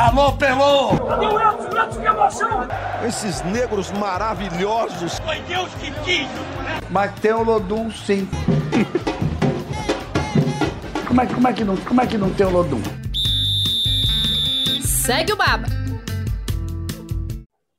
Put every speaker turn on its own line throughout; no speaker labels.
Alô, Pelô!
Cadê o Edson? Edson, que emoção!
Esses negros maravilhosos!
Foi Deus que quis!
Mas tem o Lodum, sim. como, é, como, é que não, como é que não tem o Lodum?
Segue o Baba!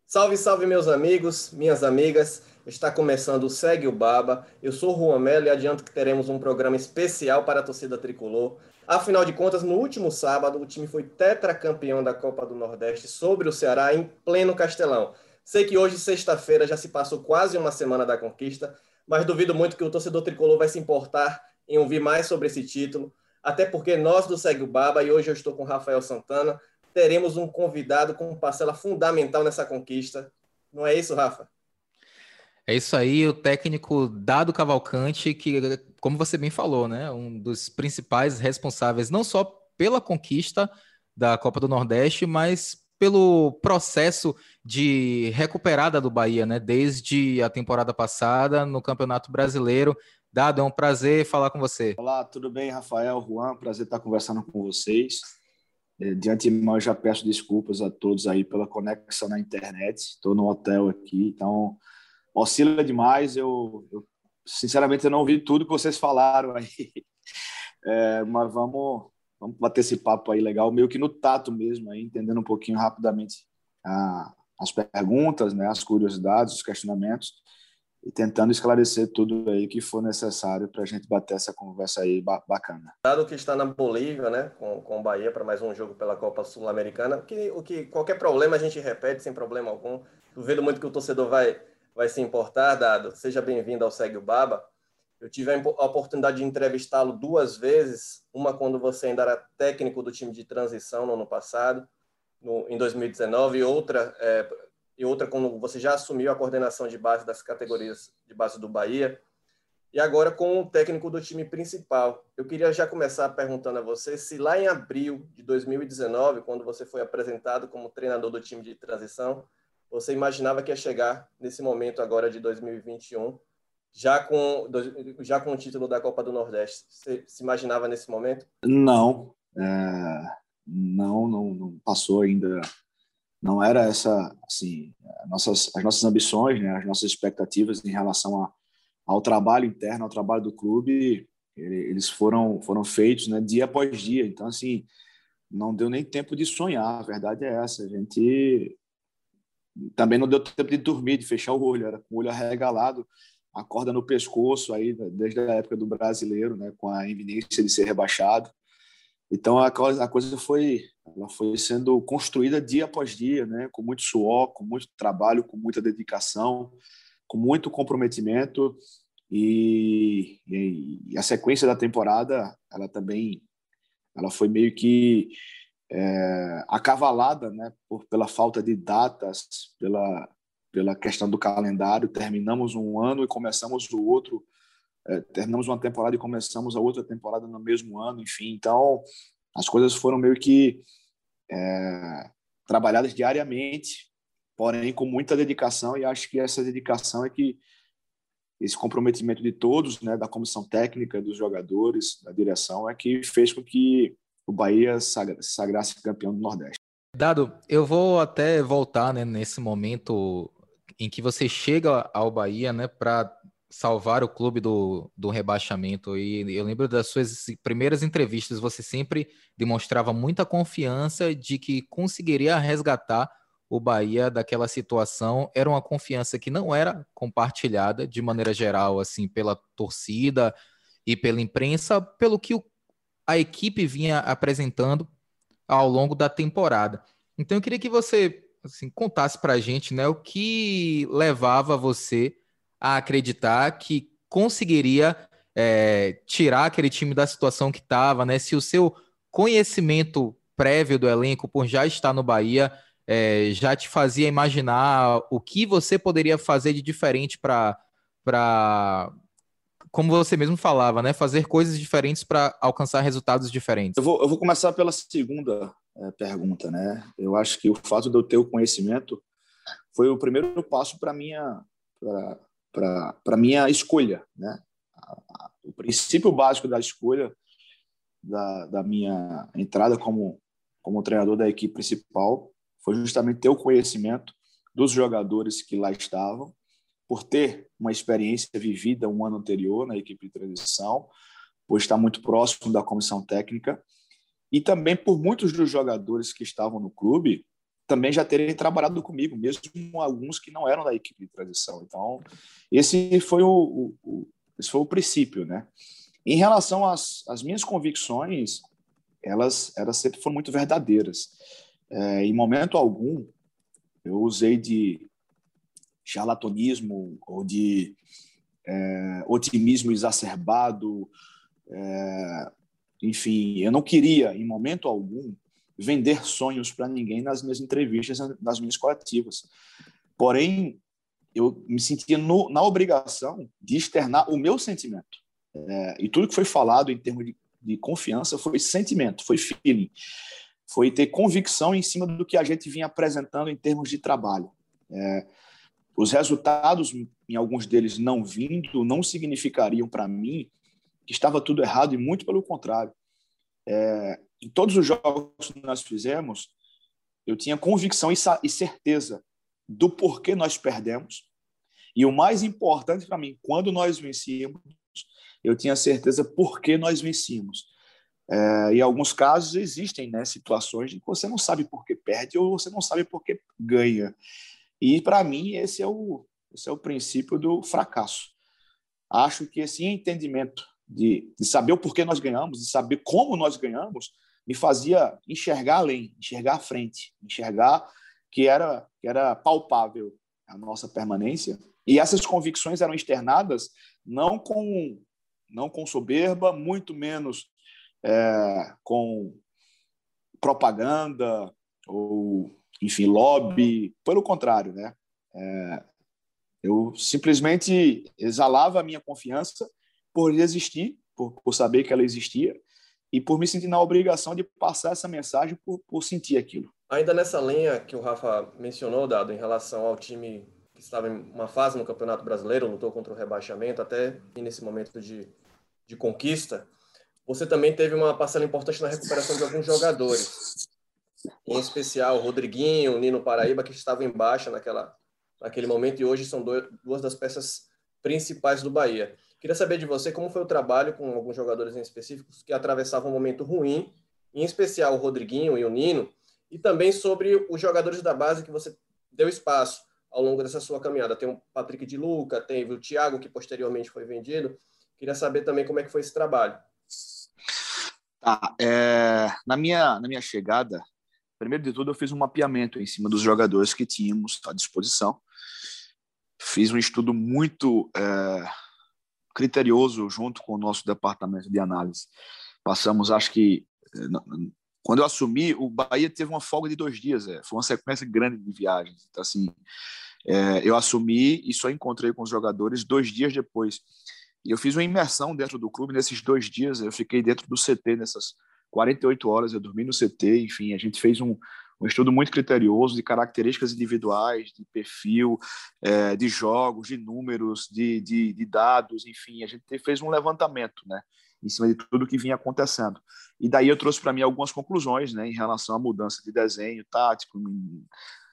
Salve, salve, meus amigos, minhas amigas. Está começando o Segue o Baba. Eu sou o Juan Melo e adianto que teremos um programa especial para a torcida tricolor. Afinal de contas, no último sábado, o time foi tetracampeão da Copa do Nordeste sobre o Ceará em pleno Castelão. Sei que hoje, sexta-feira, já se passou quase uma semana da conquista, mas duvido muito que o torcedor tricolor vai se importar em ouvir mais sobre esse título, até porque nós do Segue o Baba, e hoje eu estou com Rafael Santana, teremos um convidado com parcela fundamental nessa conquista. Não é isso, Rafa?
É isso aí, o técnico Dado Cavalcante, que, como você bem falou, né, um dos principais responsáveis não só pela conquista da Copa do Nordeste, mas pelo processo de recuperada do Bahia, né, desde a temporada passada no Campeonato Brasileiro. Dado, é um prazer falar com você.
Olá, tudo bem, Rafael, Juan? Prazer estar conversando com vocês. É, de antemão, já peço desculpas a todos aí pela conexão na internet. Estou no hotel aqui, então oscila demais. Eu, eu, sinceramente, eu não ouvi tudo que vocês falaram aí, é, mas vamos, vamos bater esse papo aí legal, meio que no tato mesmo, aí, entendendo um pouquinho rapidamente a, as perguntas, né, as curiosidades, os questionamentos e tentando esclarecer tudo aí que for necessário para a gente bater essa conversa aí bacana.
Dado que está na Bolívia, né, com, com o Bahia para mais um jogo pela Copa Sul-Americana, que o que qualquer problema a gente repete sem problema algum. Duvido muito que o torcedor vai vai se importar, Dado. Seja bem-vindo ao Segue o Baba. Eu tive a oportunidade de entrevistá-lo duas vezes, uma quando você ainda era técnico do time de transição no ano passado, no, em 2019, e outra, é, e outra quando você já assumiu a coordenação de base das categorias de base do Bahia, e agora com o técnico do time principal. Eu queria já começar perguntando a você se lá em abril de 2019, quando você foi apresentado como treinador do time de transição, você imaginava que ia chegar nesse momento agora de 2021, já com, já com o título da Copa do Nordeste? Você se imaginava nesse momento?
Não, é, não, não, não, passou ainda. Não era essa, assim, nossas, as nossas ambições, né, as nossas expectativas em relação a, ao trabalho interno, ao trabalho do clube, eles foram foram feitos, né, dia após dia. Então, assim, não deu nem tempo de sonhar. A verdade é essa. A gente também não deu tempo de dormir, de fechar o olho, era com o olho arregalado, a corda no pescoço aí desde a época do brasileiro, né, com a iminência de ser rebaixado. Então a coisa, a coisa foi, ela foi sendo construída dia após dia, né, com muito suor, com muito trabalho, com muita dedicação, com muito comprometimento e, e a sequência da temporada, ela também, ela foi meio que é, acavalada né, por, pela falta de datas, pela, pela questão do calendário. Terminamos um ano e começamos o outro, é, terminamos uma temporada e começamos a outra temporada no mesmo ano, enfim. Então, as coisas foram meio que é, trabalhadas diariamente, porém com muita dedicação, e acho que essa dedicação é que esse comprometimento de todos, né, da comissão técnica, dos jogadores, da direção, é que fez com que o Bahia sagrasse campeão do Nordeste.
Dado, eu vou até voltar né, nesse momento em que você chega ao Bahia né, para salvar o clube do, do rebaixamento. E eu lembro das suas primeiras entrevistas, você sempre demonstrava muita confiança de que conseguiria resgatar o Bahia daquela situação. Era uma confiança que não era compartilhada de maneira geral, assim, pela torcida e pela imprensa, pelo que o a equipe vinha apresentando ao longo da temporada. Então eu queria que você assim, contasse para a gente né, o que levava você a acreditar que conseguiria é, tirar aquele time da situação que estava, né? Se o seu conhecimento prévio do elenco, por já estar no Bahia, é, já te fazia imaginar o que você poderia fazer de diferente para como você mesmo falava, né? Fazer coisas diferentes para alcançar resultados diferentes.
Eu vou, eu vou começar pela segunda é, pergunta, né? Eu acho que o fato de eu ter o conhecimento foi o primeiro passo para minha para minha escolha, né? O princípio básico da escolha da, da minha entrada como como treinador da equipe principal foi justamente ter o conhecimento dos jogadores que lá estavam, por ter uma experiência vivida um ano anterior na equipe de transição, por estar muito próximo da comissão técnica e também por muitos dos jogadores que estavam no clube também já terem trabalhado comigo, mesmo alguns que não eram da equipe de transição. Então, esse foi o, o esse foi o princípio, né? Em relação às, às minhas convicções, elas, elas sempre foram muito verdadeiras. É, em momento algum, eu usei de charlatanismo ou de é, otimismo exacerbado. É, enfim, eu não queria, em momento algum, vender sonhos para ninguém nas minhas entrevistas, nas minhas coletivas. Porém, eu me sentia no, na obrigação de externar o meu sentimento. É, e tudo que foi falado em termos de, de, confiança foi sentimento, foi feeling, foi ter convicção em cima do que a gente vinha apresentando em termos de trabalho. É, os resultados, em alguns deles não vindo, não significariam para mim que estava tudo errado, e muito pelo contrário. É, em todos os jogos que nós fizemos, eu tinha convicção e certeza do porquê nós perdemos. E o mais importante para mim, quando nós vencíamos, eu tinha certeza por que nós vencíamos. É, em alguns casos existem né, situações em que você não sabe por que perde ou você não sabe por que ganha. E para mim esse é o esse é o princípio do fracasso. Acho que esse entendimento de, de saber o porquê nós ganhamos, de saber como nós ganhamos, me fazia enxergar além, enxergar à frente, enxergar que era que era palpável a nossa permanência. E essas convicções eram externadas não com não com soberba, muito menos é, com propaganda ou, enfim, lobby. Pelo contrário, né? É, eu simplesmente exalava a minha confiança por existir, por, por, saber que ela existia e por me sentir na obrigação de passar essa mensagem por, por sentir aquilo.
Ainda nessa linha que o Rafa mencionou, Dado, em relação ao time que estava em uma fase no Campeonato Brasileiro, lutou contra o rebaixamento, até nesse momento de, de conquista, você também teve uma parcela importante na recuperação de alguns jogadores. Em especial o Rodriguinho, o Nino Paraíba, que estavam em baixa naquela, naquele momento e hoje são dois, duas das peças principais do Bahia. Queria saber de você como foi o trabalho com alguns jogadores em específicos que atravessavam um momento ruim, em especial o Rodriguinho e o Nino, e também sobre os jogadores da base que você deu espaço ao longo dessa sua caminhada. Tem o Patrick de Luca, tem o Thiago, que posteriormente foi vendido. Queria saber também como é que foi esse trabalho.
Tá, é, na, minha, na minha chegada, primeiro de tudo, eu fiz um mapeamento em cima dos jogadores que tínhamos à disposição. Fiz um estudo muito é, criterioso junto com o nosso departamento de análise. Passamos, acho que, é, quando eu assumi, o Bahia teve uma folga de dois dias. É, foi uma sequência grande de viagens. Então, assim, é, eu assumi e só encontrei com os jogadores dois dias depois. E eu fiz uma imersão dentro do clube nesses dois dias. Eu fiquei dentro do CT nessas 48 horas. Eu dormi no CT. Enfim, a gente fez um, um estudo muito criterioso de características individuais, de perfil, é, de jogos, de números, de, de, de, dados. Enfim, a gente fez um levantamento, né? Em cima de tudo que vinha acontecendo. E daí eu trouxe para mim algumas conclusões, né? Em relação à mudança de desenho tático,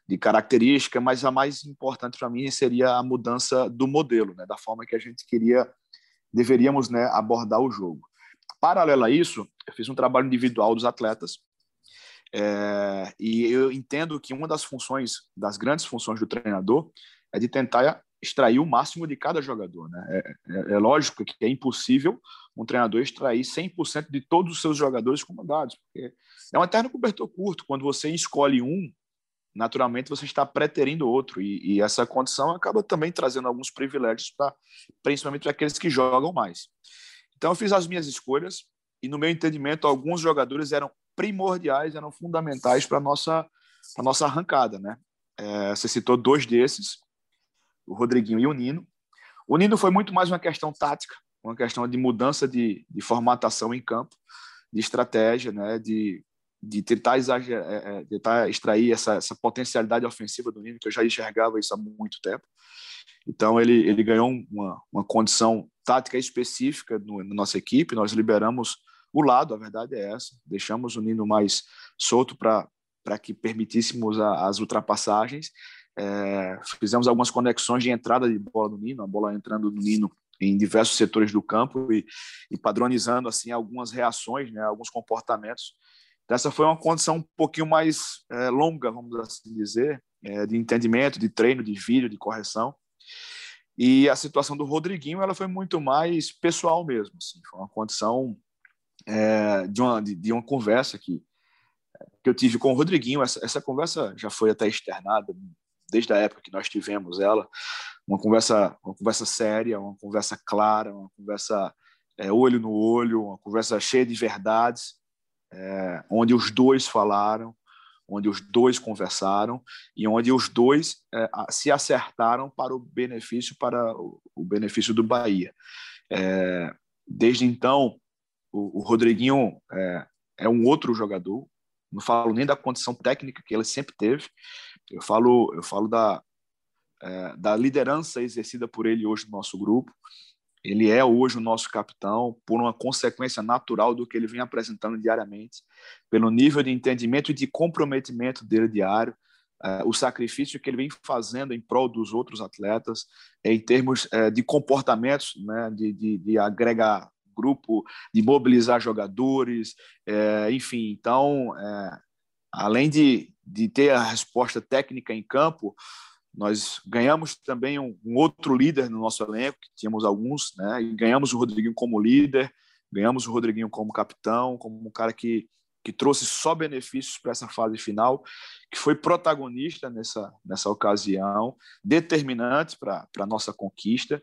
de característica, mas a mais importante para mim seria a mudança do modelo, né? Da forma que a gente queria deveríamos né, abordar o jogo. Paralelo a isso, eu fiz um trabalho individual dos atletas é, e eu entendo que uma das funções, das grandes funções do treinador, é de tentar extrair o máximo de cada jogador. Né? É, é, é lógico que é impossível um treinador extrair 100% de todos os seus jogadores comandados, porque é um eterno cobertor curto. Quando você escolhe um, naturalmente você está preterindo outro e, e, essa condição acaba também trazendo alguns privilégios para principalmente para aqueles que jogam mais. Então eu fiz as minhas escolhas e no meu entendimento alguns jogadores eram primordiais, eram fundamentais para nossa a nossa arrancada, né? É, você citou dois desses, o Rodriguinho e o Nino. O Nino foi muito mais uma questão tática, uma questão de mudança de, de formatação em campo, de estratégia, né? De de tentar, exagerar, é, é, tentar extrair essa, essa potencialidade ofensiva do Nino, que eu já enxergava isso há muito tempo. Então, ele, ele ganhou uma, uma condição tática específica no, na nossa equipe. Nós liberamos o lado, a verdade é essa. Deixamos o Nino mais solto para que permitíssemos a, as ultrapassagens. É, fizemos algumas conexões de entrada de bola do Nino, a bola entrando no Nino em diversos setores do campo e, e padronizando assim algumas reações, né, alguns comportamentos. Essa foi uma condição um pouquinho mais é, longa, vamos assim dizer, é, de entendimento, de treino, de vídeo, de correção. E a situação do Rodriguinho ela foi muito mais pessoal mesmo. Assim, foi uma condição é, de, uma, de, de, uma conversa que, que eu tive com o Rodriguinho. Essa, essa conversa já foi até externada desde a época que nós tivemos ela. Uma conversa, uma conversa séria, uma conversa clara, uma conversa é, olho no olho, uma conversa cheia de verdades, é, onde os dois falaram, onde os dois conversaram e onde os dois é, se acertaram para o benefício para o, benefício do Bahia. É, desde então, o, o Rodriguinho é, é, um outro jogador. Não falo nem da condição técnica que ele sempre teve. Eu falo, eu falo da da liderança exercida por ele hoje no nosso grupo. Ele é hoje o nosso capitão por uma consequência natural do que ele vem apresentando diariamente, pelo nível de entendimento e de comprometimento dele diário, uh, o sacrifício que ele vem fazendo em prol dos outros atletas, em termos uh, de comportamentos, né, de, de, de, agregar grupo, de mobilizar jogadores, enfim. Então, além de, de ter a resposta técnica em campo, nós ganhamos também um, um, outro líder no nosso elenco, que tínhamos alguns, né? E ganhamos o Rodriguinho como líder, ganhamos o Rodriguinho como capitão, como um cara que, que trouxe só benefícios para essa fase final, que foi protagonista nessa, nessa ocasião, determinante para a nossa conquista.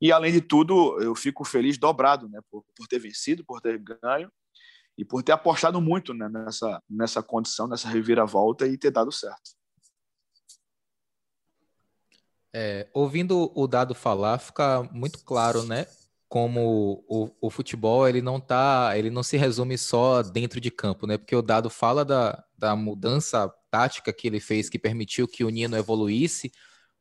E, além de tudo, eu fico feliz dobrado né? por, por ter vencido, por ter ganho e por ter apostado muito né? nessa, nessa condição, nessa reviravolta e ter dado certo.
É, ouvindo o Dado falar, fica muito claro, né? Como o, o, futebol ele não tá, ele não se resume só dentro de campo, né? Porque o Dado fala da, da mudança tática que ele fez, que permitiu que o Nino evoluísse,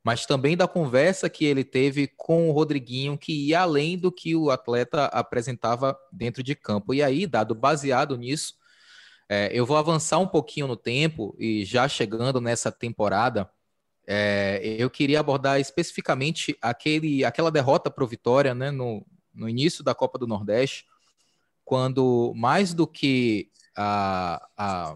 mas também da conversa que ele teve com o Rodriguinho, que ia além do que o atleta apresentava dentro de campo. E aí, Dado, baseado nisso, é, eu vou avançar um pouquinho no tempo e já chegando nessa temporada é, eu queria abordar especificamente aquele, aquela derrota para o Vitória né, no, no início da Copa do Nordeste, quando mais do que a, a,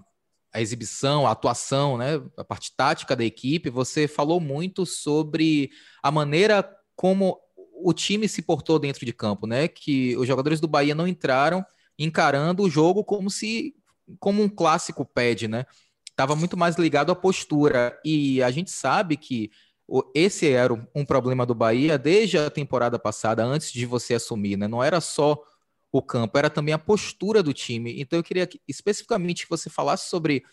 a exibição, a atuação, né, a parte tática da equipe, você falou muito sobre a maneira como o time se portou dentro de campo, né? Que os jogadores do Bahia não entraram encarando o jogo como se como um clássico pede, né? Estava muito mais ligado à postura. E a gente sabe que esse era um problema do Bahia desde a temporada passada, antes de você assumir, né? Não era só o campo, era também a postura do time. Então eu queria que, especificamente que você falasse sobre,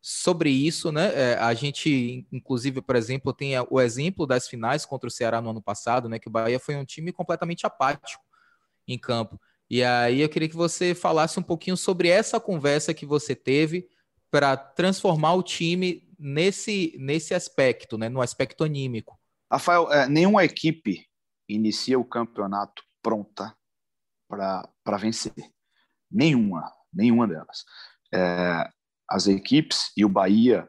sobre isso, né? É, a gente, inclusive, por exemplo, tem o exemplo das finais contra o Ceará no ano passado, né? Que o Bahia foi um time completamente apático em campo. E aí eu queria que você falasse um pouquinho sobre essa conversa que você teve para transformar o time nesse, nesse aspecto, né, no aspecto anímico?
Rafael, é, nenhuma equipe inicia o campeonato pronta para vencer. Nenhuma, nenhuma delas. É, as equipes, e o Bahia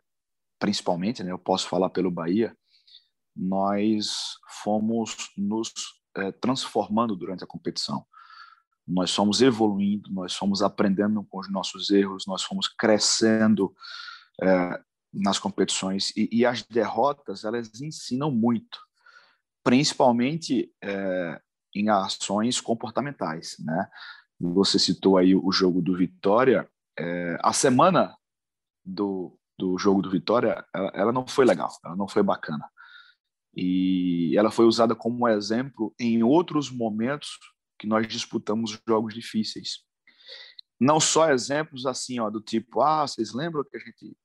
principalmente, né, eu posso falar pelo Bahia, nós fomos nos é, transformando durante a competição nós fomos evoluindo, nós fomos aprendendo com os nossos erros, nós fomos crescendo é, nas competições e, e, as derrotas elas ensinam muito, principalmente é, em ações comportamentais, né? Você citou aí o jogo do Vitória, é, a semana do, do jogo do Vitória, ela, ela não foi legal, ela não foi bacana. E ela foi usada como exemplo em outros momentos que nós disputamos jogos difíceis. Não só exemplos assim, ó, do tipo, ah, vocês lembram que a gente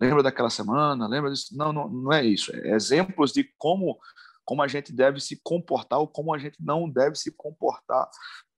lembra daquela semana, lembra disso? Não, não, não é isso. É exemplos de como como a gente deve se comportar ou como a gente não deve se comportar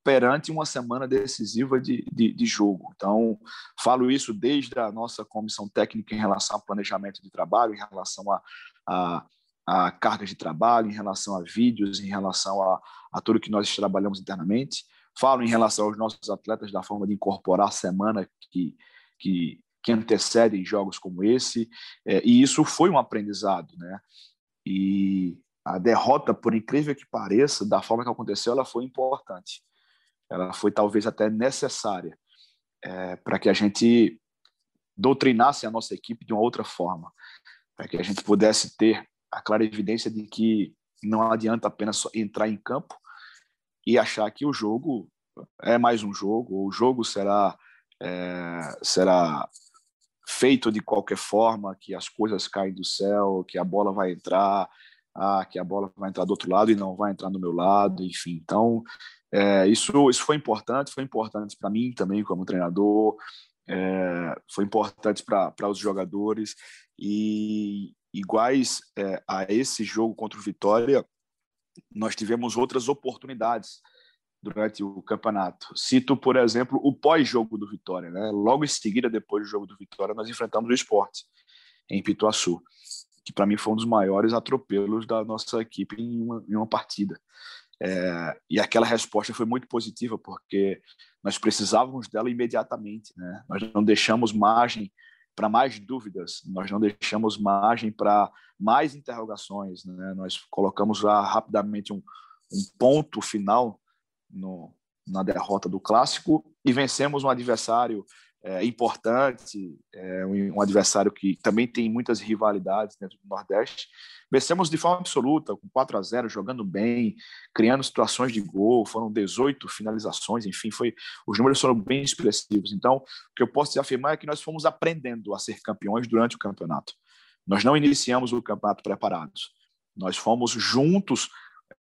perante uma semana decisiva de, de, de, jogo. Então, falo isso desde a nossa comissão técnica em relação ao planejamento de trabalho, em relação a, a, a cargas de trabalho, em relação a vídeos, em relação a, a tudo que nós trabalhamos internamente, falo em relação aos nossos atletas da forma de incorporar a semana que, que, que antecedem jogos como esse, é, e isso foi um aprendizado, né? E a derrota, por incrível que pareça, da forma que aconteceu, ela foi importante. Ela foi talvez até necessária é, para que a gente doutrinasse a nossa equipe de uma outra forma, para que a gente pudesse ter a clara evidência de que não adianta apenas entrar em campo e achar que o jogo é mais um jogo, o jogo será é, será feito de qualquer forma, que as coisas caem do céu, que a bola vai entrar, ah, que a bola vai entrar do outro lado e não vai entrar no meu lado, enfim. Então, é, isso, isso foi importante, foi importante para mim também como treinador, é, foi importante para os jogadores e iguais é, a esse jogo contra o Vitória, nós tivemos outras oportunidades durante o campeonato. Cito, por exemplo, o pós-jogo do Vitória. Né? Logo em seguida, depois do jogo do Vitória, nós enfrentamos o esporte em Pituaçu, que para mim foi um dos maiores atropelos da nossa equipe em uma, em uma partida. É, e aquela resposta foi muito positiva, porque nós precisávamos dela imediatamente. Né? Nós não deixamos margem para mais dúvidas, nós não deixamos margem para mais interrogações. Né? Nós colocamos rapidamente um, um ponto final no, na derrota do clássico e vencemos um adversário é, importante, é, um, um, adversário que também tem muitas rivalidades dentro do Nordeste. Vencemos de forma absoluta, com 4 a 0 jogando bem, criando situações de gol, foram 18 finalizações, enfim, foi, os números foram bem expressivos. Então, o que eu posso te afirmar é que nós fomos aprendendo a ser campeões durante o campeonato. Nós não iniciamos o campeonato preparados. Nós fomos juntos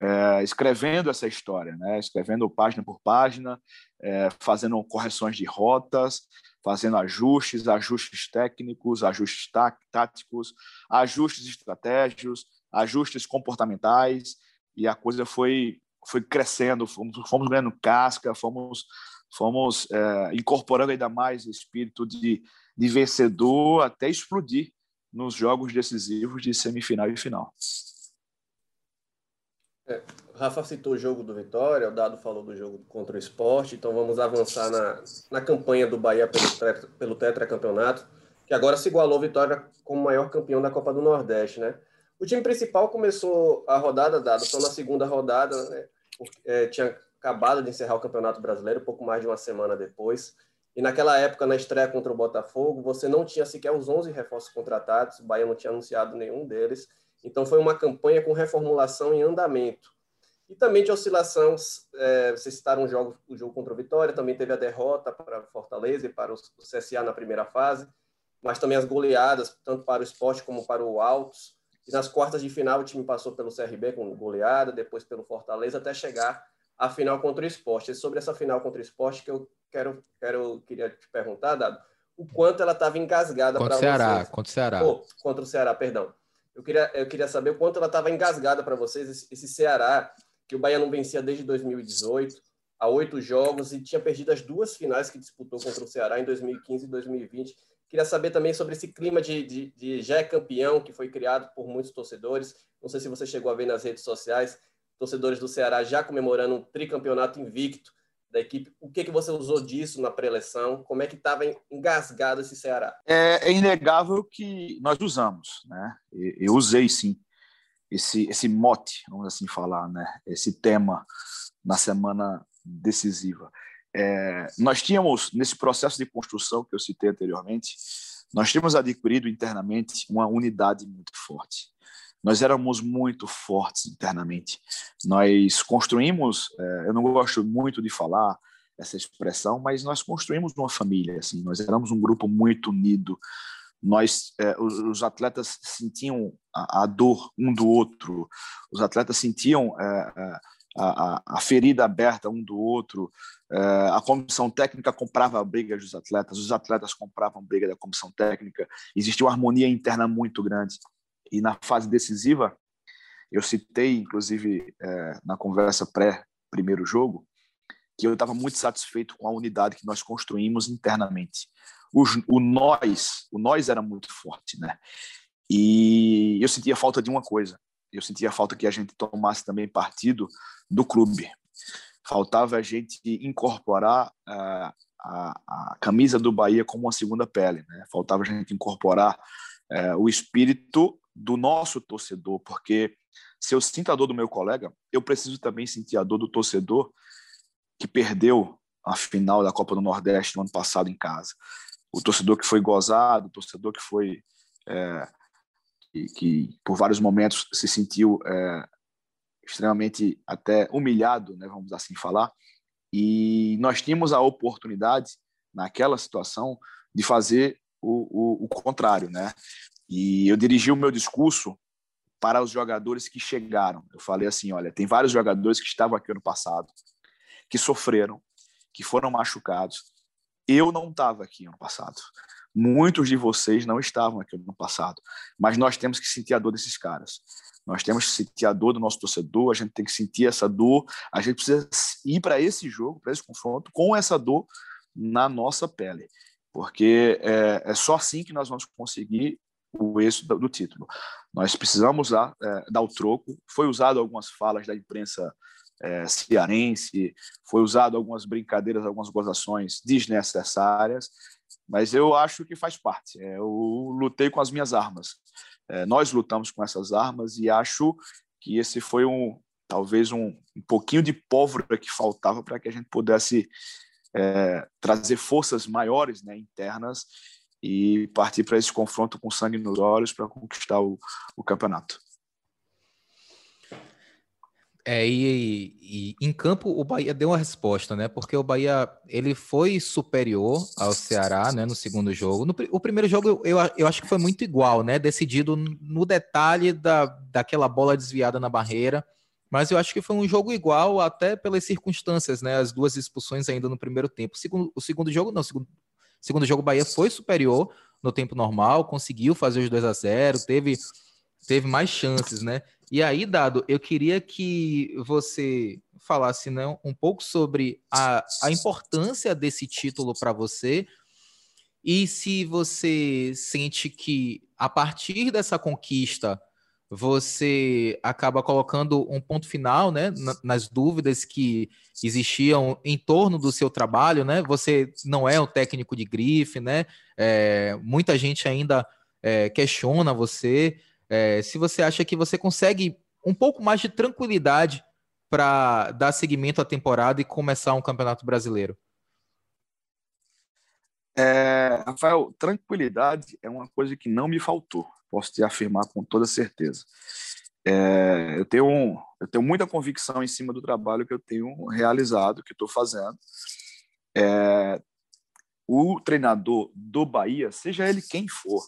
é, escrevendo essa história, né? escrevendo página por página, é, fazendo correções de rotas, fazendo ajustes, ajustes técnicos, ajustes tá táticos, ajustes estratégicos, ajustes comportamentais, e a coisa foi, foi crescendo, fomos, fomos ganhando casca, fomos, fomos é, incorporando ainda mais o espírito de, de vencedor até explodir nos jogos decisivos de semifinal e final.
É, Rafa citou o jogo do Vitória, o Dado falou do jogo contra o esporte, então vamos avançar na, na campanha do Bahia pelo, tetra, pelo tetracampeonato, que agora se igualou Vitória como maior campeão da Copa do Nordeste, né? O time principal começou a rodada, Dado, só na segunda rodada, né? É, tinha acabado de encerrar o Campeonato Brasileiro, pouco mais de uma semana depois, e naquela época, na estreia contra o Botafogo, você não tinha sequer os 11 reforços contratados, o Bahia não tinha anunciado nenhum deles, então, foi uma campanha com reformulação em andamento. E também de oscilação, é, vocês citaram o jogo, o jogo contra o Vitória, também teve a derrota para o Fortaleza e para o CSA na primeira fase, mas também as goleadas, tanto para o esporte como para o Altos. E nas quartas de final, o time passou pelo CRB com goleada, depois pelo Fortaleza, até chegar à final contra o esporte. E sobre essa final contra o esporte que eu quero, quero queria te perguntar, Dado, o quanto ela estava engasgada para
vocês. Contra o Ceará, contra o Ceará.
Oh, contra o Ceará, perdão eu queria, eu queria saber o quanto ela estava engasgada para vocês, esse, esse, Ceará, que o Bahia não vencia desde 2018, há oito jogos, e tinha perdido as duas finais que disputou contra o Ceará em 2015 e 2020. Queria saber também sobre esse clima de, de, de já é campeão que foi criado por muitos torcedores. Não sei se você chegou a ver nas redes sociais, torcedores do Ceará já comemorando um tricampeonato invicto da equipe. O que, que você usou disso na pré-eleição? Como é que estava engasgado esse Ceará?
É, é, inegável que nós usamos, né? Eu usei sim esse esse mote, vamos assim falar, né? Esse tema na semana decisiva. É, nós tínhamos nesse processo de construção que eu citei anteriormente, nós tínhamos adquirido internamente uma unidade muito forte nós éramos muito fortes internamente. Nós construímos, é, eu não gosto muito de falar essa expressão, mas nós construímos uma família. Assim, nós éramos um grupo muito unido. Nós, é, os, atletas sentiam a, dor um do outro. Os atletas sentiam é, a, a, ferida aberta um do outro. A comissão técnica comprava a briga dos atletas, os atletas compravam a briga da comissão técnica. Existia uma harmonia interna muito grande. E na fase decisiva, eu citei, inclusive, é, na conversa pré-primeiro jogo, que eu estava muito satisfeito com a unidade que nós construímos internamente. O, o nós, o nós era muito forte, né? E eu sentia falta de uma coisa. Eu sentia falta que a gente tomasse também partido do clube. faltava a gente incorporar uh, a, a, camisa do Bahia como uma segunda pele, né? faltava a gente incorporar uh, o espírito do nosso torcedor, porque se eu sinto a dor do meu colega, eu preciso também sentir a dor do torcedor que perdeu a final da Copa do Nordeste no ano passado em casa. O torcedor que foi gozado, o torcedor que foi é, que, que, por vários momentos se sentiu é, extremamente até humilhado, né, vamos assim falar. E nós tínhamos a oportunidade naquela situação de fazer o, o, o contrário, né? E eu dirigi o meu discurso para os jogadores que chegaram. Eu falei assim, olha, tem vários jogadores que estavam aqui ano passado, que sofreram, que foram machucados. Eu não estava aqui ano passado. Muitos de vocês não estavam aqui ano passado, mas nós temos que sentir a dor desses caras. Nós temos que sentir a dor do nosso torcedor, a gente tem que sentir essa dor, a gente precisa ir para esse jogo, para esse confronto, com essa dor na nossa pele, porque é, é só assim que nós vamos conseguir o êxito do, título. Nós precisamos dar, é, dar o troco. Foi usado algumas falas da imprensa é, cearense, foi usado algumas brincadeiras, algumas gozações desnecessárias, mas eu acho que faz parte. É, eu lutei com as minhas armas. É, nós lutamos com essas armas e acho que esse foi um talvez um, um pouquinho de pólvora que faltava para que a gente pudesse é, trazer forças maiores, né, internas e partir para esse confronto com sangue nos olhos para conquistar o, o campeonato.
É, e, e, em campo o Bahia deu uma resposta, né? Porque o Bahia ele foi superior ao Ceará, né? No segundo jogo. No, o primeiro jogo eu, eu acho que foi muito igual, né? Decidido no detalhe da, daquela bola desviada na barreira. Mas eu acho que foi um jogo igual, até pelas circunstâncias, né? As duas expulsões ainda no primeiro tempo. O segundo, o segundo jogo, não, o segundo, segundo jogo o Bahia foi superior no tempo normal, conseguiu fazer os 2 a 0 teve, teve mais chances, né? E aí, Dado, eu queria que você falasse né, um pouco sobre a, a importância desse título para você e se você sente que a partir dessa conquista você acaba colocando um ponto final, né, nas dúvidas que existiam em torno do seu trabalho, né? Você não é um técnico de grife, né? É, muita gente ainda é, questiona você. É, se você acha que você consegue um pouco mais de tranquilidade para dar seguimento à temporada e começar um campeonato brasileiro?
É, Rafael, tranquilidade é uma coisa que não me faltou, posso te afirmar com toda certeza. É, eu, tenho um, eu tenho muita convicção em cima do trabalho que eu tenho realizado, que estou fazendo. É, o treinador do Bahia, seja ele quem for,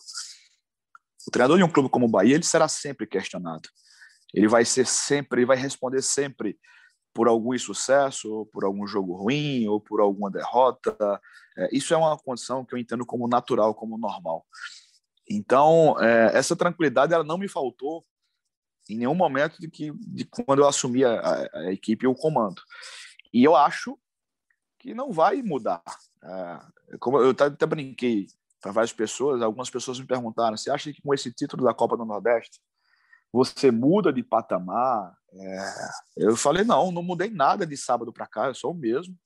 o treinador de um clube como o Bahia, ele será sempre questionado. Ele vai ser sempre, ele vai responder sempre por algum insucesso, ou por algum jogo ruim, ou por alguma derrota. É, isso é uma condição que eu entendo como natural, como normal. Então, é, essa tranquilidade ela não me faltou em nenhum momento de que de quando eu assumi a, a, equipe e o comando. E eu acho que não vai mudar. É, como eu até brinquei para várias pessoas, algumas pessoas me perguntaram: você acha que com esse título da Copa do Nordeste você muda de patamar? É... Eu falei: não, não mudei nada de sábado para cá, eu sou o mesmo,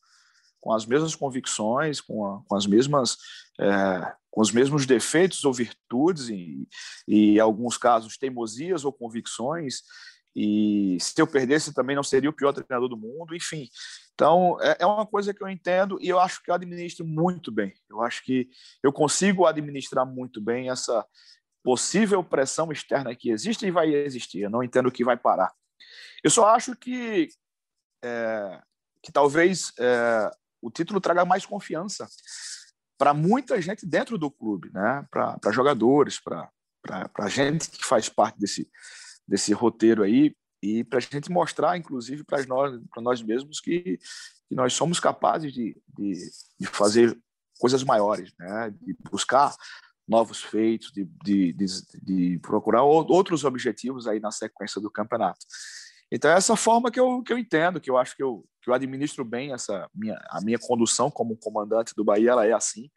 com as mesmas convicções, com, a, com as mesmas. É, com os mesmos defeitos ou virtudes, e, e em alguns casos teimosias ou convicções, e se eu perdesse também não seria o pior treinador do mundo, enfim. Então, é, é uma coisa que eu entendo e eu acho que eu administro muito bem. Eu acho que eu consigo administrar muito bem essa possível pressão externa que existe e vai existir. Eu não entendo que vai parar. Eu só acho que, é, que talvez é, o título traga mais confiança para muita gente dentro do clube, né? para jogadores, para gente que faz parte desse, desse roteiro aí e para a gente mostrar, inclusive, para nós, nós mesmos que, que nós somos capazes de, de, de, fazer coisas maiores, né? de buscar novos feitos, de, de, de, de procurar outros objetivos aí na sequência do campeonato. Então, é essa forma que eu, que eu entendo, que eu acho que eu, que eu administro bem essa minha, a minha condução como comandante do Bahia, ela é assim.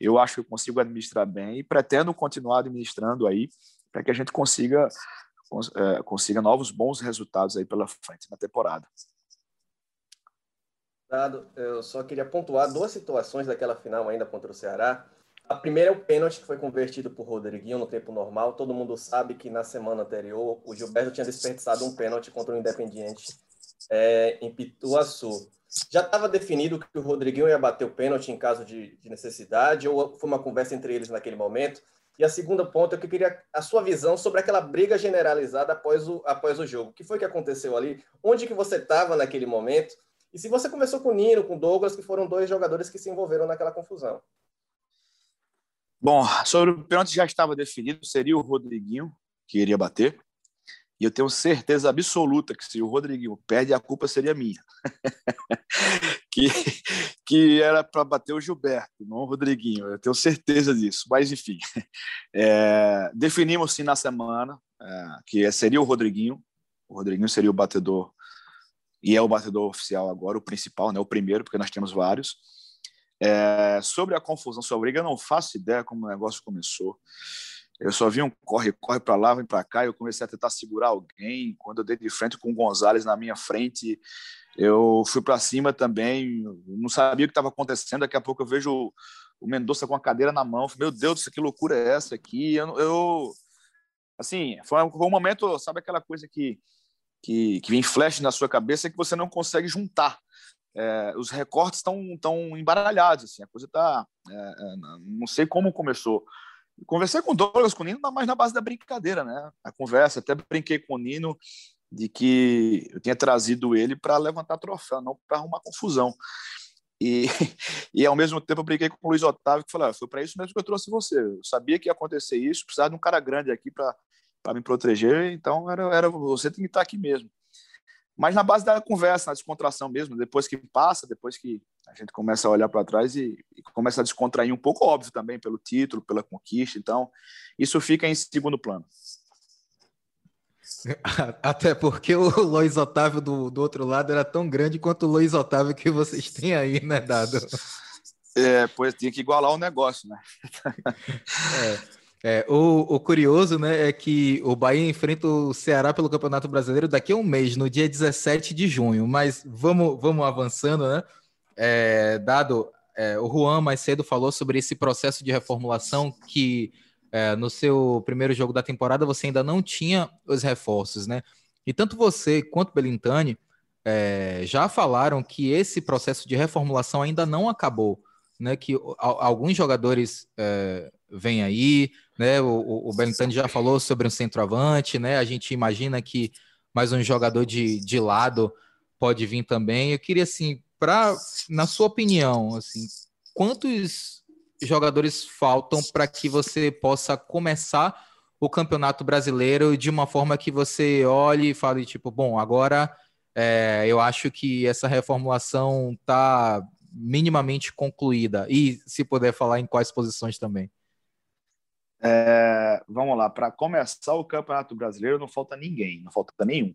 Eu acho que eu consigo administrar bem e pretendo continuar administrando aí para que a gente consiga é, consiga novos bons resultados aí pela frente na temporada.
Eu só queria pontuar duas situações daquela final ainda contra o Ceará. A primeira é o pênalti que foi convertido por Rodriguinho no tempo normal. Todo mundo sabe que na semana anterior o Gilberto tinha desperdiçado um pênalti contra o Independiente é, em Pituaçu. Já estava definido que o Rodriguinho ia bater o pênalti em caso de, de, necessidade ou foi uma conversa entre eles naquele momento? E a segunda ponta, eu queria a sua visão sobre aquela briga generalizada após o, após o jogo. O que foi que aconteceu ali? Onde que você estava naquele momento? E se você começou com o Nino, com o Douglas, que foram dois jogadores que se envolveram naquela confusão?
Bom, sobre o pênalti já estava definido, seria o Rodriguinho que iria bater. E eu tenho certeza absoluta que se o Rodriguinho perde, a culpa seria minha. que, que era para bater o Gilberto, não o Rodriguinho. Eu tenho certeza disso. Mas, enfim, é, definimos sim na semana é, que seria o Rodriguinho. O Rodriguinho seria o batedor, e é o batedor oficial agora, o principal, né, o primeiro, porque nós temos vários. É, sobre a confusão, sobre a briga, eu não faço ideia como o negócio começou. Eu só vi um corre, corre para lá, vem para cá. Eu comecei a tentar segurar alguém. Quando eu dei de frente com o Gonzalez na minha frente, eu fui para cima também. Não sabia o que estava acontecendo. Daqui a pouco eu vejo o, Mendonça com a cadeira na mão. Meu Deus, que loucura é essa aqui? Eu, eu assim, foi um, foi um momento, sabe aquela coisa que que, que vem flash na sua cabeça que você não consegue juntar é, os recortes estão tão embaralhados, assim, a coisa está, é, é, não sei como começou. Conversei com o Douglas, com o Nino, mas na base da brincadeira, né? A conversa, até brinquei com o Nino de que eu tinha trazido ele para levantar troféu, não para arrumar confusão. E, e ao mesmo tempo eu brinquei com o Luiz Otávio, que falou: ah, foi para isso mesmo que eu trouxe você. Eu sabia que ia acontecer isso, precisava de um cara grande aqui para me proteger, então era, era você tem que estar aqui mesmo mas na base da conversa, na descontração mesmo, depois que passa, depois que a gente começa a olhar para trás e, e, começa a descontrair um pouco, óbvio também, pelo título, pela conquista, então isso fica em segundo plano.
Até porque o Luiz Otávio do, do outro lado era tão grande quanto o Luiz Otávio que vocês têm aí, né, Dado?
É, pois tinha que igualar o negócio, né?
é. É, o, o, curioso, né, é que o Bahia enfrenta o Ceará pelo Campeonato Brasileiro daqui a um mês, no dia 17 de junho. Mas vamos, vamos avançando, né? É, dado, é, o Juan mais cedo falou sobre esse processo de reformulação que é, no seu primeiro jogo da temporada você ainda não tinha os reforços, né? E tanto você quanto Belintani é, já falaram que esse processo de reformulação ainda não acabou, né? Que alguns jogadores vêm aí, né? O, o Belintani já falou sobre um centroavante, né? A gente imagina que mais um jogador de, de lado pode vir também. Eu queria, assim, para, na sua opinião, assim, quantos jogadores faltam para que você possa começar o Campeonato Brasileiro de uma forma que você olhe e fale, tipo, bom, agora é, eu acho que essa reformulação está minimamente concluída. E se puder falar em quais posições também.
É, vamos lá, para começar o Campeonato Brasileiro não falta ninguém, não falta nenhum.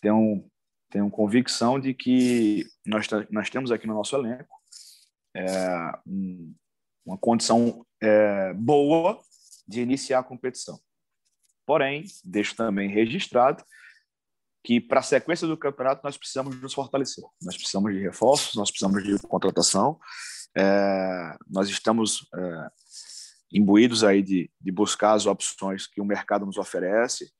Tenho, tenho convicção de que nós, nós temos aqui no nosso elenco é, um, uma condição é, boa de iniciar a competição. Porém, deixo também registrado que para a sequência do campeonato nós precisamos nos fortalecer. Nós precisamos de reforços, nós precisamos de contratação. É, nós estamos é, imbuídos aí de, de buscar as opções que o mercado nos oferece.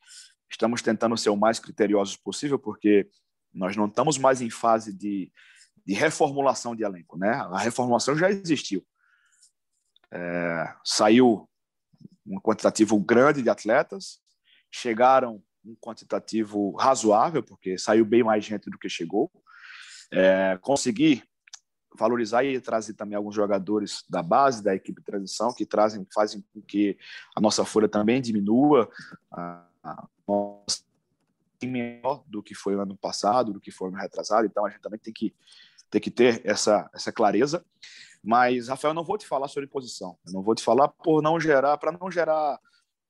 Estamos tentando ser o mais criteriosos possível, porque nós não estamos mais em fase de, de reformulação de elenco, né? A reformulação já existiu. É, saiu um quantitativo grande de atletas, chegaram um quantitativo razoável, porque saiu bem mais gente do que chegou. É, conseguir valorizar e trazer também alguns jogadores da base da equipe de transição que trazem fazem com que a nossa folha também diminua a, a nossa menor do que foi no ano passado do que foi no retrasado. Então a gente também tem que ter que ter essa essa clareza. Mas Rafael não vou te falar sobre posição. Eu não vou te falar por não gerar para não gerar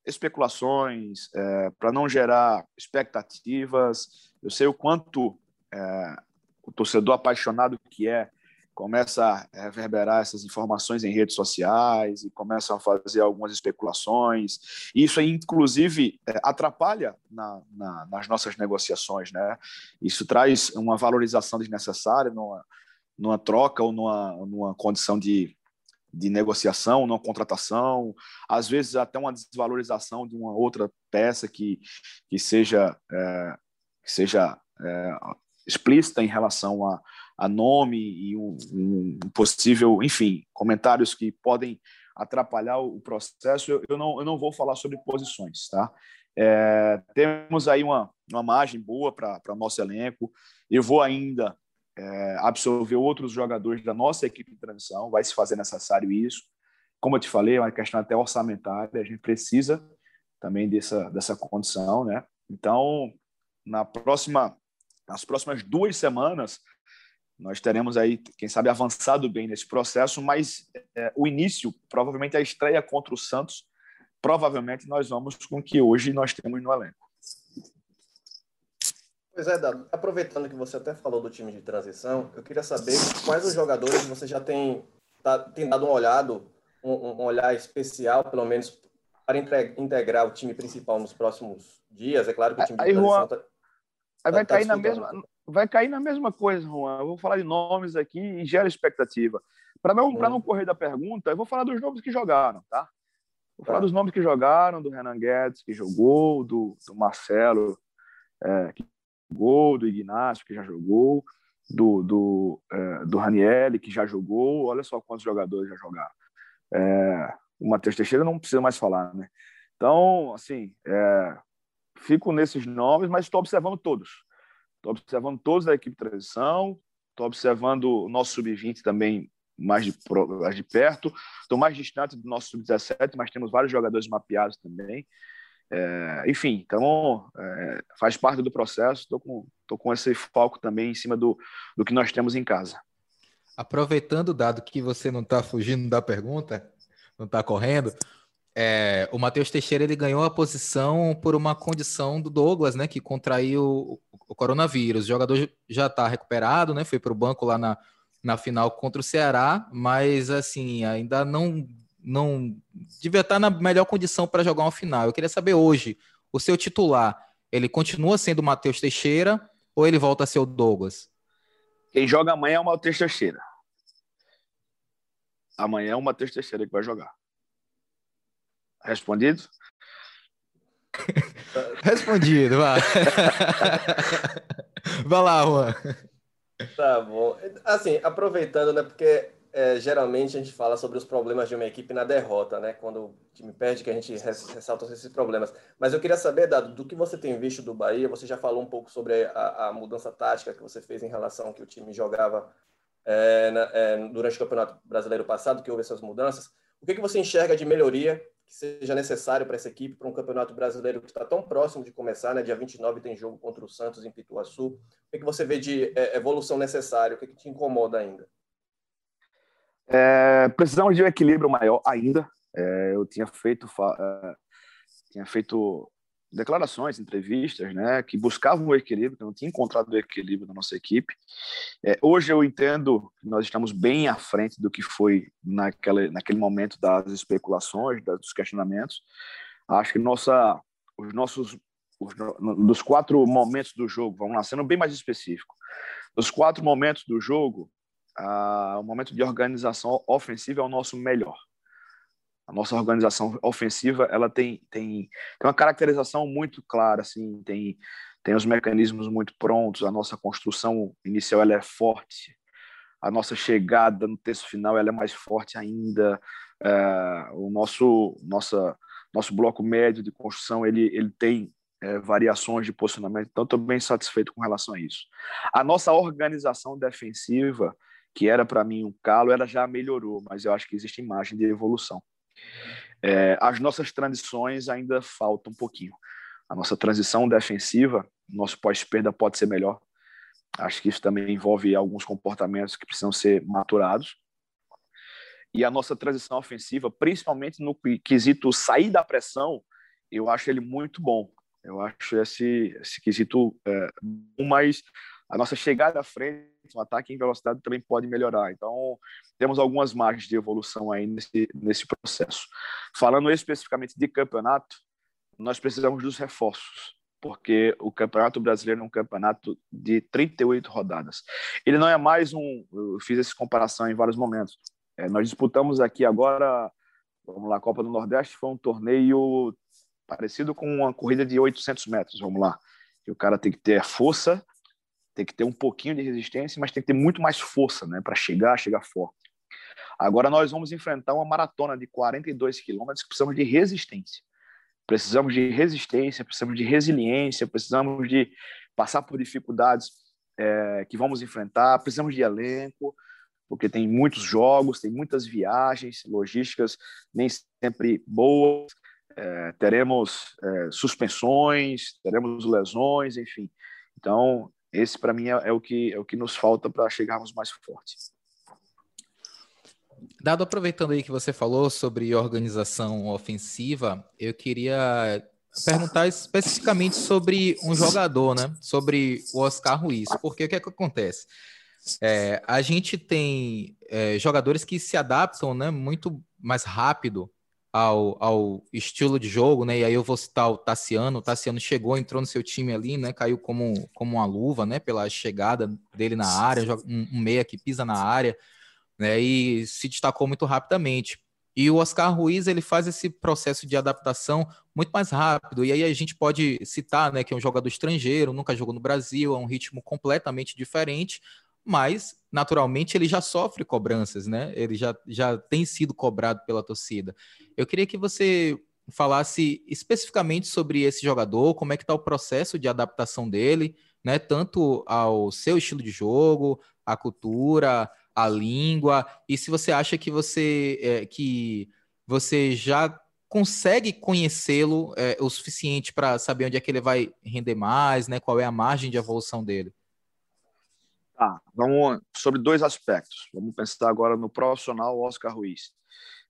especulações é, para não gerar expectativas. Eu sei o quanto é, o torcedor apaixonado que é começa a reverberar essas informações em redes sociais e começam a fazer algumas especulações. Isso, inclusive, é, atrapalha na, na, nas nossas negociações. Né? Isso traz uma valorização desnecessária numa, numa troca ou numa, numa condição de, de negociação, numa contratação, às vezes até uma desvalorização de uma outra peça que, que seja, é, que seja é, explícita em relação a, a nome e um, um, possível, enfim, comentários que podem atrapalhar o processo, eu, eu, não, eu não vou falar sobre posições, tá? É, temos aí uma, uma margem boa para nosso elenco. Eu vou ainda é, absorver outros jogadores da nossa equipe de transição, vai se fazer necessário isso. Como eu te falei, é uma questão até orçamentária, a gente precisa também dessa, dessa condição, né? Então, na próxima nas próximas duas semanas, nós teremos aí, quem sabe, avançado bem nesse processo, mas é, o início, provavelmente a estreia contra o Santos, provavelmente nós vamos com o que hoje nós temos no elenco.
Pois é, Dado. Aproveitando que você até falou do time de transição, eu queria saber quais os jogadores você já tem, tá, tem dado um olhado, um, um olhar especial, pelo menos, para integrar o time principal nos próximos dias. É claro que o time de
aí,
transição
Juan, tá, aí vai tá cair na mesma vai cair na mesma coisa, Juan. Eu vou falar de nomes aqui e gera expectativa. Para não, hum. não correr da pergunta, eu vou falar dos nomes que jogaram, tá? Vou falar tá. dos nomes que jogaram, do Renan Guedes, que jogou, do, do Marcelo, é, que jogou, do Ignacio, que já jogou, do, do, é, do Ranielli, que já jogou. Olha só quantos jogadores já jogaram. É, o Matheus Teixeira não precisa mais falar, né? Então, assim, é, fico nesses nomes, mas estou observando todos. Estou observando todos da equipe de transição, estou observando o nosso sub-20 também mais de, mais de perto. Estou mais distante do nosso sub-17, mas temos vários jogadores mapeados também. É, enfim, então é, faz parte do processo. Estou com, tô com esse foco também em cima do, do que nós temos em casa.
Aproveitando, dado que você não está fugindo da pergunta, não está correndo, é, o Matheus Teixeira ele ganhou a posição por uma condição do Douglas, né, que contraiu o, coronavírus. O jogador já está recuperado, né, foi para o banco lá na, na final contra o Ceará, mas assim ainda não não devia estar na melhor condição para jogar uma final. Eu queria saber hoje, o seu titular, ele continua sendo o Matheus Teixeira ou ele volta a ser o Douglas?
Quem joga amanhã é o Matheus Teixeira. Amanhã é o Matheus Teixeira que vai jogar. Respondido?
Respondido, vai. vai lá, Juan.
Tá bom. Assim, aproveitando, né, porque é, geralmente a gente fala sobre os problemas de uma equipe na derrota, né? Quando o time perde, que a gente ressalta esses problemas. Mas eu queria saber, Dado, do que você tem visto do Bahia, você já falou um pouco sobre a, a mudança tática que você fez em relação ao que o time jogava é, na, é, durante o Campeonato Brasileiro passado, que houve essas mudanças. O que, que você enxerga de melhoria que seja necessário para essa equipe, para um Campeonato Brasileiro que está tão próximo de começar, né? Dia 29 tem jogo contra o Santos em Pituaçu. O que, que você vê de é, evolução necessária? O que, que te incomoda ainda?
É, precisamos de um equilíbrio maior ainda. É, eu tinha feito, é, tinha feito declarações, entrevistas, né, que buscavam o equilíbrio, que não tinha encontrado o equilíbrio na nossa equipe. É, hoje eu entendo que nós estamos bem à frente do que foi naquele, naquele momento das especulações, dos questionamentos. Acho que nossa, os nossos, os, dos quatro momentos do jogo, vamos lá, sendo bem mais específico, dos quatro momentos do jogo, ah, o momento de organização ofensiva é o nosso melhor. A nossa organização ofensiva ela tem, tem, tem uma caracterização muito clara, assim, tem, tem os mecanismos muito prontos, a nossa construção inicial ela é forte, a nossa chegada no terço final ela é mais forte ainda, é, o nosso, nossa, nosso bloco médio de construção ele, ele tem é, variações de posicionamento, então estou bem satisfeito com relação a isso. A nossa organização defensiva que era para mim um calo, ela já melhorou, mas eu acho que existe imagem de evolução. É, as nossas transições ainda faltam um pouquinho. A nossa transição defensiva, nosso pós-perda pode ser melhor. Acho que isso também envolve alguns comportamentos que precisam ser maturados. E a nossa transição ofensiva, principalmente no quesito sair da pressão, eu acho ele muito bom. Eu acho esse, esse quesito é, mais a nossa chegada à frente, o ataque em velocidade também pode melhorar. Então, temos algumas margens de evolução aí nesse, nesse processo. Falando especificamente de campeonato, nós precisamos dos reforços, porque o Campeonato Brasileiro é um campeonato de 38 rodadas. Ele não é mais um. Eu fiz essa comparação em vários momentos. É, nós disputamos aqui agora, vamos lá, a Copa do Nordeste foi um torneio parecido com uma corrida de 800 metros, vamos lá. O cara tem que ter força, tem que ter um pouquinho de resistência, mas tem que ter muito mais força, né, para chegar, chegar forte. Agora nós vamos enfrentar uma maratona de 42 quilômetros que precisamos de resistência. Precisamos de resistência, precisamos de resiliência, precisamos de passar por dificuldades é, que vamos enfrentar, precisamos de elenco, porque tem muitos jogos, tem muitas viagens, logísticas nem sempre boas, é, teremos é, suspensões, teremos lesões, enfim. Então, esse para mim é, é, o que é o que nos falta para chegarmos mais fortes.
Dado aproveitando aí que você falou sobre organização ofensiva, eu queria perguntar especificamente sobre um jogador, né? Sobre o Oscar Ruiz, porque o que é que acontece? É, a gente tem é, jogadores que se adaptam, né? Muito mais rápido ao, ao estilo de jogo, né? E aí eu vou citar o Tassiano. O Tassiano chegou, entrou no seu time ali, né? Caiu como, como uma luva, né? Pela chegada dele na área, um, um meia que pisa na área, né? E se destacou muito rapidamente. E o Oscar Ruiz ele faz esse processo de adaptação muito mais rápido. E aí a gente pode citar, né, que é um jogador estrangeiro, nunca jogou no Brasil, é um ritmo completamente diferente, mas naturalmente ele já sofre cobranças, né? Ele já, já tem sido cobrado pela torcida. Eu queria que você falasse especificamente sobre esse jogador, como é que está o processo de adaptação dele, né? Tanto ao seu estilo de jogo, a cultura, a língua, e se você acha que você é, que você já consegue conhecê-lo é, o suficiente para saber onde é que ele vai render mais, né? Qual é a margem de evolução dele?
Tá, vamos sobre dois aspectos. Vamos pensar agora no profissional Oscar Ruiz.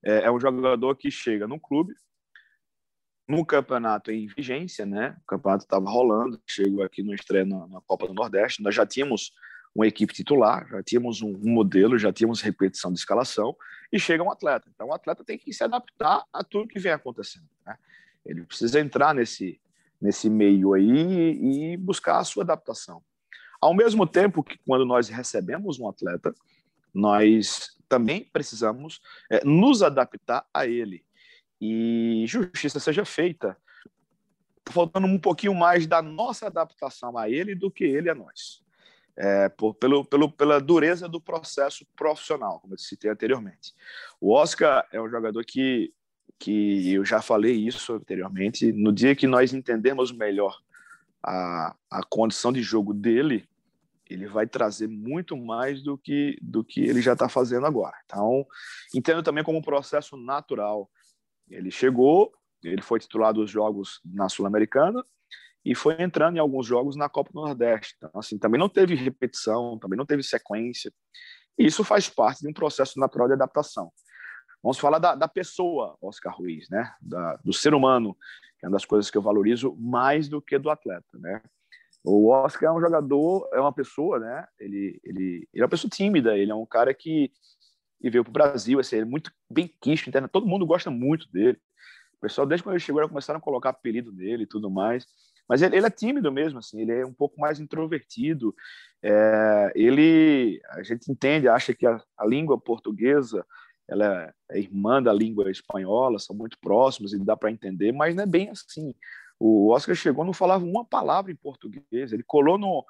É, é um jogador que chega no clube, no campeonato em vigência, né? O campeonato estava rolando, chegou aqui no estreia na, na, Copa do Nordeste. Nós já tínhamos uma equipe titular, já tínhamos um, um, modelo, já tínhamos repetição de escalação e chega um atleta. Então, o atleta tem que se adaptar a tudo que vem acontecendo. Né? Ele precisa entrar nesse nesse meio aí e, e buscar a sua adaptação. Ao mesmo tempo que quando nós recebemos um atleta, nós também precisamos é, nos adaptar a ele. E justiça seja feita, faltando um pouquinho mais da nossa adaptação a ele do que ele a nós. É, por, pelo, pelo, pela dureza do processo profissional, como eu citei anteriormente. O Oscar é um jogador que, que eu já falei isso anteriormente, no dia que nós entendemos melhor a, a condição de jogo dele, ele vai trazer muito mais do que do que ele já está fazendo agora. Então, entendo também como um processo natural. Ele chegou, ele foi titular dos jogos na Sul-Americana e foi entrando em alguns jogos na Copa do Nordeste. Então, assim, também não teve repetição, também não teve sequência. E isso faz parte de um processo natural de adaptação. Vamos falar da, da pessoa, Oscar Ruiz, né? Da, do ser humano, que é uma das coisas que eu valorizo mais do que do atleta, né? O Oscar é um jogador, é uma pessoa, né? Ele, ele, ele é uma pessoa tímida, ele é um cara que, que veio para o Brasil, assim, ele é muito bem quisto, interna, todo mundo gosta muito dele. O pessoal, desde quando ele chegou, já começaram a colocar apelido nele e tudo mais. Mas ele, ele é tímido mesmo, assim, ele é um pouco mais introvertido. É, ele, a gente entende, acha que a, a língua portuguesa ela é irmã da língua espanhola, são muito próximos e dá para entender, mas não é bem assim. O Oscar chegou, não falava uma palavra em português. Ele colou no,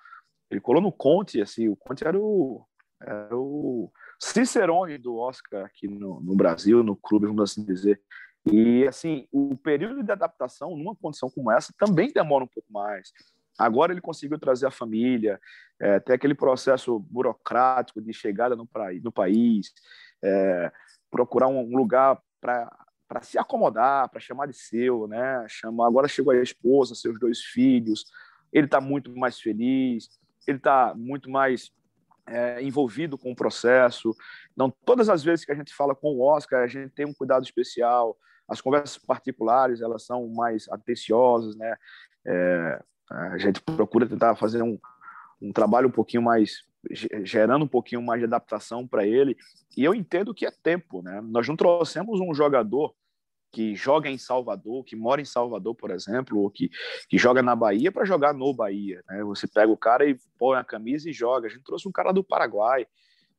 ele colou no Conte, assim, o Conte era o, era o Cicerone do Oscar aqui no, no Brasil, no clube, vamos assim dizer. E assim, o período de adaptação numa condição como essa também demora um pouco mais. Agora ele conseguiu trazer a família, é, aquele processo burocrático de chegada no, no país, é, procurar um lugar para para se acomodar, para chamar de seu, né? Chama, agora chegou a esposa, seus dois filhos, ele está muito mais feliz, ele está muito mais é, envolvido com o processo. Então, todas as vezes que a gente fala com o Oscar, a gente tem um cuidado especial. As conversas particulares elas são mais atenciosas, né? É, a gente procura tentar fazer um, um trabalho um pouquinho mais gerando um pouquinho mais de adaptação para ele. E eu entendo que é tempo, né? Nós não trouxemos um jogador que joga em Salvador, que mora em Salvador, por exemplo, ou que, que joga na Bahia para jogar no Bahia. Né? Você pega o cara e põe a camisa e joga. A gente trouxe um cara do Paraguai,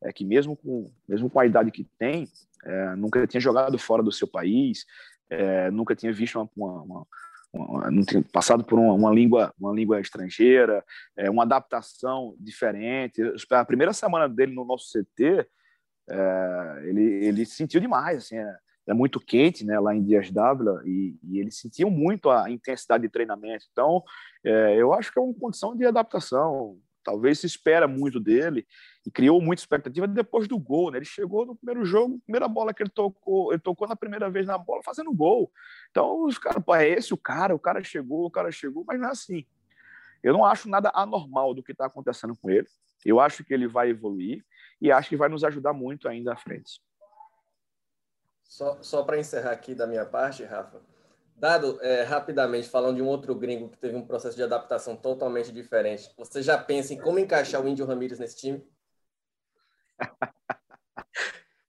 é, que mesmo com, mesmo com a idade que tem, é, nunca tinha jogado fora do seu país, é, nunca tinha visto uma, uma, uma, não tinha passado por uma, uma, língua, uma língua estrangeira, é, uma adaptação diferente. A primeira semana dele no nosso CT, é, ele, ele sentiu demais, assim, é, é muito quente, né, lá em Dias d'Ávila, e, e, eles sentiam muito a intensidade de treinamento. Então, é, eu acho que é uma condição de adaptação. Talvez se espera muito dele e criou muita expectativa depois do gol. Né? Ele chegou no primeiro jogo, primeira bola que ele tocou, ele tocou na primeira vez na bola, fazendo gol. Então, os caras, é esse o cara, o cara chegou, o cara chegou, mas não é assim. Eu não acho nada anormal do que está acontecendo com ele. Eu acho que ele vai evoluir e acho que vai nos ajudar muito ainda à frente.
Só, só para encerrar aqui da minha parte, Rafa, dado é, rapidamente, falando de um outro gringo que teve um processo de adaptação totalmente diferente, você já pensa em como encaixar o Índio Ramírez nesse time?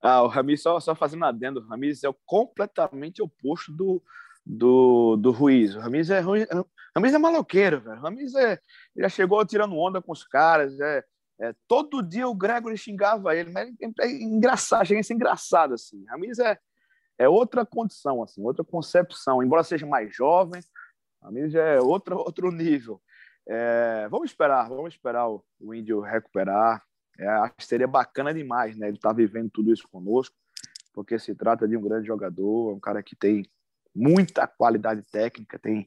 ah, o Ramírez, só, só fazendo adendo, o Ramírez é o completamente oposto do, do, do Ruiz. O Ramírez é, Ramírez é maloqueiro, velho. O Ramírez é, já chegou tirando onda com os caras, é, é, todo dia o Gregory xingava ele, mas é, é engraçado, chega a ser engraçado assim. Ramírez é, é outra condição, assim, outra concepção. Embora seja mais jovem, mim já é outro, outro nível. É, vamos esperar, vamos esperar o, o Índio recuperar. É, acho que seria bacana demais, né? Ele tá vivendo tudo isso conosco, porque se trata de um grande jogador, um cara que tem muita qualidade técnica, tem,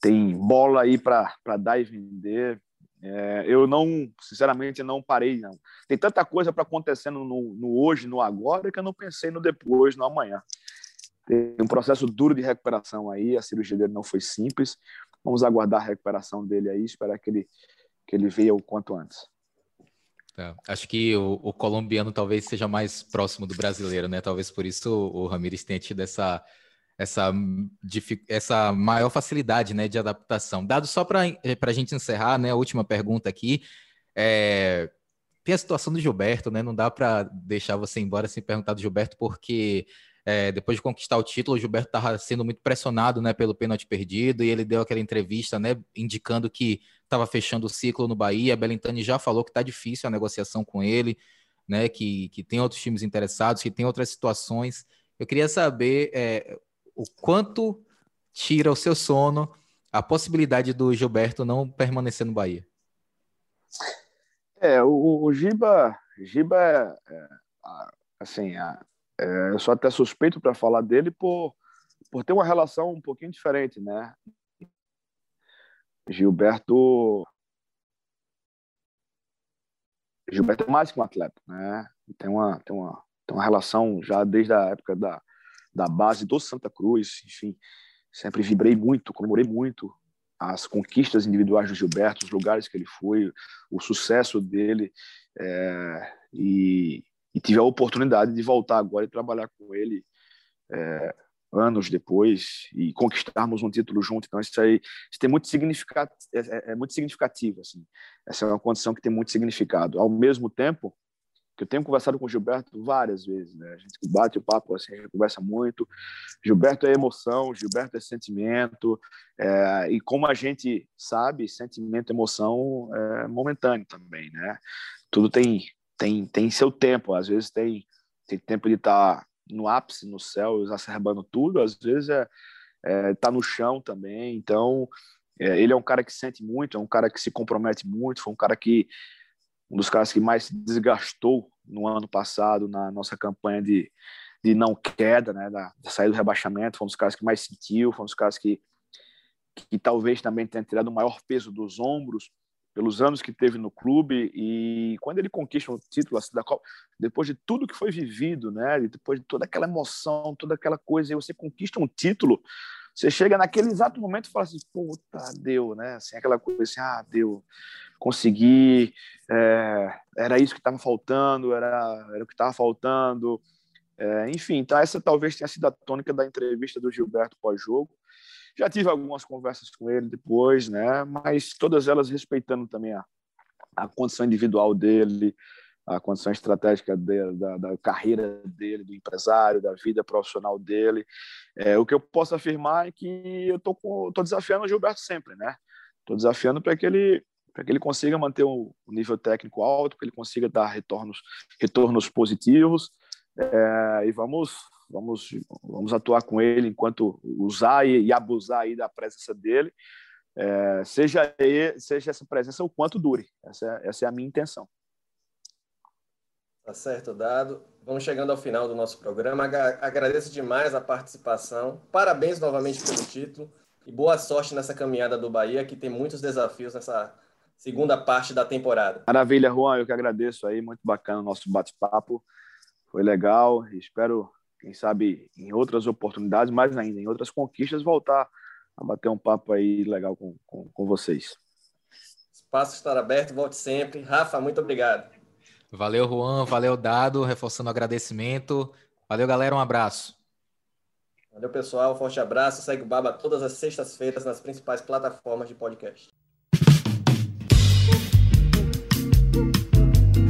tem bola aí para dar e vender. É, eu não, sinceramente, não parei. Não. Tem tanta coisa para acontecendo no, no, hoje, no agora, que eu não pensei no depois, no amanhã. Tem um processo duro de recuperação aí. A cirurgia dele não foi simples. Vamos aguardar a recuperação dele aí, esperar que ele, que ele venha o quanto antes.
É, acho que o, o, colombiano talvez seja mais próximo do brasileiro, né? Talvez por isso o, o Ramires tenha tido essa essa, essa maior facilidade né, de adaptação. Dado só para eh, a gente encerrar, né, a última pergunta aqui, é, tem a situação do Gilberto, né? Não dá para deixar você embora sem perguntar do Gilberto, porque é, depois de conquistar o título, o Gilberto estava sendo muito pressionado né, pelo pênalti perdido, e ele deu aquela entrevista né, indicando que estava fechando o ciclo no Bahia. Belintani já falou que está difícil a negociação com ele, né, que, que tem outros times interessados, que tem outras situações. Eu queria saber é, o quanto tira o seu sono a possibilidade do Gilberto não permanecer no Bahia?
É, o, o Giba, Giba é, é, assim, é, eu sou até suspeito para falar dele por, por ter uma relação um pouquinho diferente, né? Gilberto Gilberto é mais que um atleta, né? Tem uma, tem uma, tem uma relação já desde a época da, da base do Santa Cruz, enfim, sempre vibrei muito, comemorei muito as conquistas individuais do Gilberto, os lugares que ele foi, o sucesso dele, é, e, e, tive a oportunidade de voltar agora e trabalhar com ele é, anos depois e conquistarmos um título junto. Então isso aí isso tem muito significado, é, é, é muito significativo, assim. Essa é uma condição que tem muito significado. Ao mesmo tempo, que eu tenho conversado com o Gilberto várias vezes, né? A gente bate o papo, assim, a gente conversa muito. Gilberto é emoção, Gilberto é sentimento, é, e como a gente sabe, sentimento, emoção é momentâneo também, né? Tudo tem tem tem seu tempo, às vezes tem tem tempo de estar tá no ápice, no céu, exacerbando tudo, às vezes é, é tá no chão também. Então, é, ele é um cara que sente muito, é um cara que se compromete muito, foi um cara que um dos caras que mais se desgastou no ano passado na nossa campanha de, de não queda, né, da, da saída do rebaixamento, foi um dos caras que mais sentiu, foi um dos caras que, que talvez também tenha tirado o maior peso dos ombros pelos anos que teve no clube. E quando ele conquista um título assim, da Copa, depois de tudo que foi vivido, né, depois de toda aquela emoção, toda aquela coisa, e você conquista um título, você chega naquele exato momento e fala assim, puta, deu, né, assim, aquela coisa assim, ah, deu, consegui, é, era isso que estava faltando, era, era o que estava faltando, é, enfim, então essa talvez tenha sido a tônica da entrevista do Gilberto pós-jogo, já tive algumas conversas com ele depois, né? Mas todas elas respeitando também a, a condição individual dele, a condição estratégica dele, da, da, carreira dele, do empresário, da vida profissional dele. É, o que eu posso afirmar é que eu tô, tô desafiando o Gilberto sempre, né? Estou desafiando para que ele para que ele consiga manter um nível técnico alto, que ele consiga dar retornos retornos positivos é, e vamos vamos vamos atuar com ele enquanto usar e, e abusar aí da presença dele é, seja, seja essa presença o quanto dure. Essa é, essa é a minha intenção.
Tá certo, dado. Vamos chegando ao final do nosso programa. Agradeço demais a participação. Parabéns novamente pelo título e boa sorte nessa caminhada do Bahia, que tem muitos desafios nessa segunda parte da temporada.
Maravilha, Juan. Eu que agradeço aí. Muito bacana o nosso bate-papo. Foi legal. Espero, quem sabe, em outras oportunidades, mais ainda, em outras conquistas, voltar a bater um papo aí legal com, com, com vocês.
Espaço estará aberto, volte sempre. Rafa, muito obrigado.
Valeu, Juan, valeu, Dado, reforçando o agradecimento. Valeu, galera, um abraço.
Valeu, pessoal, forte abraço. Segue o Baba todas as sextas-feiras nas principais plataformas de podcast.